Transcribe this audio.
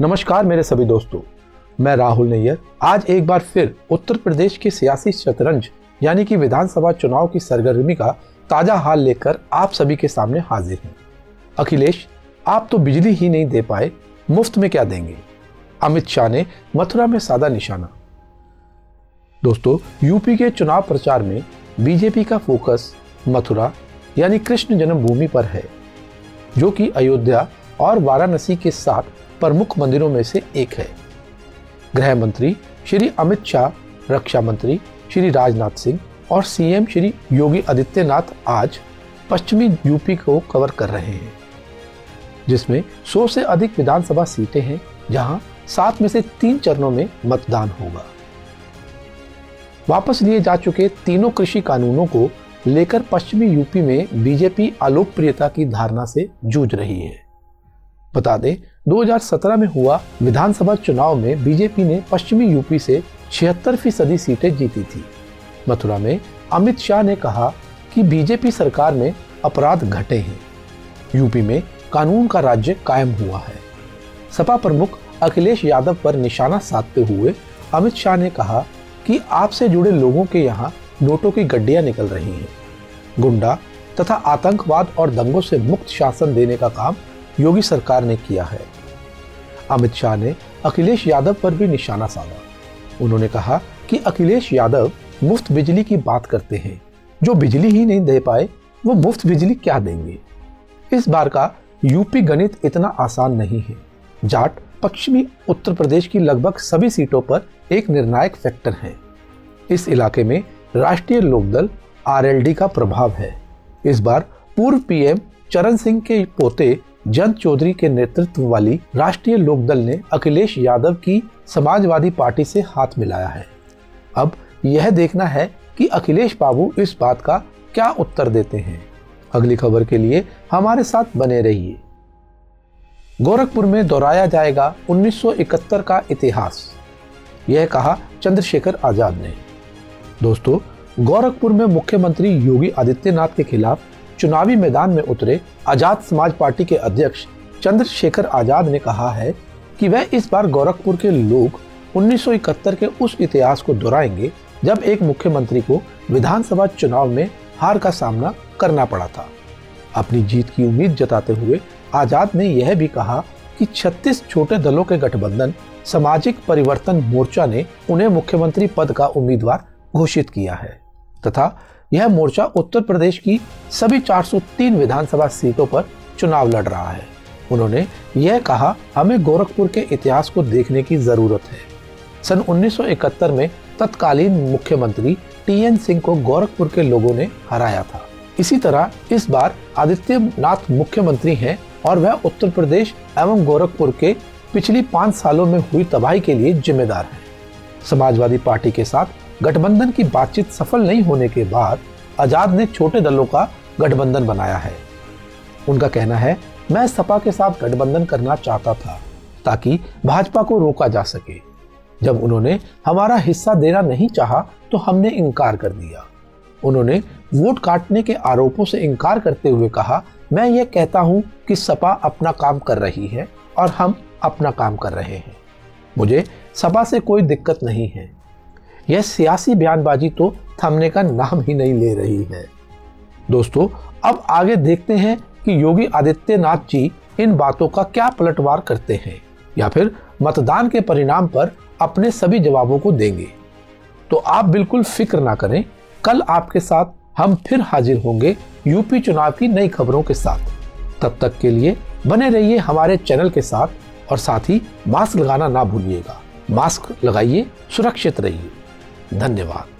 नमस्कार मेरे सभी दोस्तों, मैं राहुल नैयर। आज एक बार फिर उत्तर प्रदेश के सियासी शतरंज, यानी कि विधानसभा चुनाव की सरगर्मी का ताज़ा हाल लेकर आप सभी के सामने हाजिर हूँ। अखिलेश, आप तो बिजली ही नहीं दे पाए, मुफ़्त में क्या देंगे? अमित शाह ने मथुरा में सादा निशाना। दोस्तों, यूपी के चुनाव प्रचार में बीजेपी का फोकस मथुरा, यानी कृष्ण जन्मभूमि पर है, जो कि अयोध्या और वाराणसी के साथ प्रमुख मंदिरों में से एक है। गृह मंत्री श्री अमित शाह, रक्षा मंत्री श्री राजनाथ सिंह और सीएम श्री योगी आदित्यनाथ आज पश्चिमी यूपी को कवर कर रहे हैं, जिसमें 100 से अधिक विधानसभा सीटें हैं, जहाँ सात में से तीन चरणों में मतदान होगा। वापस लिए जा चुके तीनों कृषि कानूनों को लेकर पश्चिमी यूपी में बीजेपी अलोकप्रियता की धारणा से जूझ रही है। बता दें 2017 में हुआ विधानसभा चुनाव में बीजेपी ने पश्चिमी यूपी से छिहत्तर फ़ीसदी सीटें जीती थी। मथुरा में अमित शाह ने कहा कि बीजेपी सरकार में अपराध घटे हैं। यूपी में कानून का राज्य कायम हुआ है। सपा प्रमुख अखिलेश यादव पर निशाना साधते हुए अमित शाह ने कहा कि आपसे जुड़े लोगों के यहाँ नोटों की गड्डियाँ निकल रही हैं। गुंडा तथा आतंकवाद और दंगों से मुक्त शासन देने का काम योगी सरकार ने किया है। अमित शाह ने अखिलेश यादव पर भी निशाना साधा। उन्होंने कहा कि अखिलेश यादव मुफ़्त बिजली की बात करते हैं। जो बिजली ही नहीं दे पाए, वो मुफ़्त बिजली क्या देंगे? इस बार का यूपी गणित इतना आसान नहीं है। जाट पश्चिमी उत्तर प्रदेश की लगभग सभी सीटों पर एक निर्णायक फैक्टर है। इस इलाके में राष्ट्रीय लोकदल आरएलडी का प्रभाव है। इस बार पूर्व पीएम चरण सिंह के पोते जंत चौधरी के नेतृत्व वाली राष्ट्रीय लोकदल ने अखिलेश यादव की समाजवादी पार्टी से हाथ मिलाया है। अब यह देखना है कि अखिलेश बाबू इस बात का क्या उत्तर देते हैं। अगली खबर के लिए हमारे साथ बने रहिए। गोरखपुर में दोहराया जाएगा 1971 का इतिहास, यह कहा चंद्रशेखर आज़ाद ने। दोस्तों, गोरखपुर में मुख्यमंत्री योगी आदित्यनाथ के खिलाफ चुनावी मैदान में उतरे आज़ाद समाज पार्टी के अध्यक्ष चंद्रशेखर आज़ाद ने कहा है कि वह इस बार गोरखपुर के लोग 1971 के उस इतिहास को दोहराएँगे जब एक मुख्यमंत्री को विधानसभा चुनाव में हार का सामना करना पड़ा था। अपनी जीत की उम्मीद जताते हुए आज़ाद ने यह भी कहा कि 36 छोटे दलों के गठबंधन, सामाजिक परिवर्तन मोर्चा ने उन्हें मुख्यमंत्री पद का उम्मीदवार घोषित किया है। तथा यह मोर्चा उत्तर प्रदेश की सभी 403 विधानसभा सीटों पर चुनाव लड़ रहा है। उन्होंने यह कहा, हमें गोरखपुर के इतिहास को देखने की ज़रूरत है। सन 1971 में तत्कालीन मुख्यमंत्री टीएन सिंह को गोरखपुर के लोगों ने हराया था। इसी तरह इस बार आदित्यनाथ मुख्यमंत्री हैं और वह उत्तर प्रदेश एवं गोरखपुर के पिछली पाँच सालों में हुई तबाही के लिए जिम्मेदार है। समाजवादी पार्टी के साथ गठबंधन की बातचीत सफल नहीं होने के बाद आज़ाद ने छोटे दलों का गठबंधन बनाया है। उनका कहना है, मैं सपा के साथ गठबंधन करना चाहता था, ताकि भाजपा को रोका जा सके। जब उन्होंने हमारा हिस्सा देना नहीं चाहा तो हमने इनकार कर दिया। उन्होंने वोट काटने के आरोपों से इनकार करते हुए कहा, मैं ये कहता हूँ कि सपा अपना काम कर रही है और हम अपना काम कर रहे हैं। मुझे सपा से कोई दिक्कत नहीं है। यह सियासी बयानबाजी तो थमने का नाम ही नहीं ले रही है। दोस्तों, अब आगे देखते हैं कि योगी आदित्यनाथ जी इन बातों का क्या पलटवार करते हैं, या फिर मतदान के परिणाम पर अपने सभी जवाबों को देंगे। तो आप बिल्कुल फ़िक्र ना करें, कल आपके साथ हम फिर हाजिर होंगे यूपी चुनाव की नई खबरों के साथ। तब तक के लिए बने रहिए हमारे चैनल के साथ और साथ ही मास्क लगाना ना भूलिएगा। मास्क लगाइए, सुरक्षित रहिए। धन्यवाद।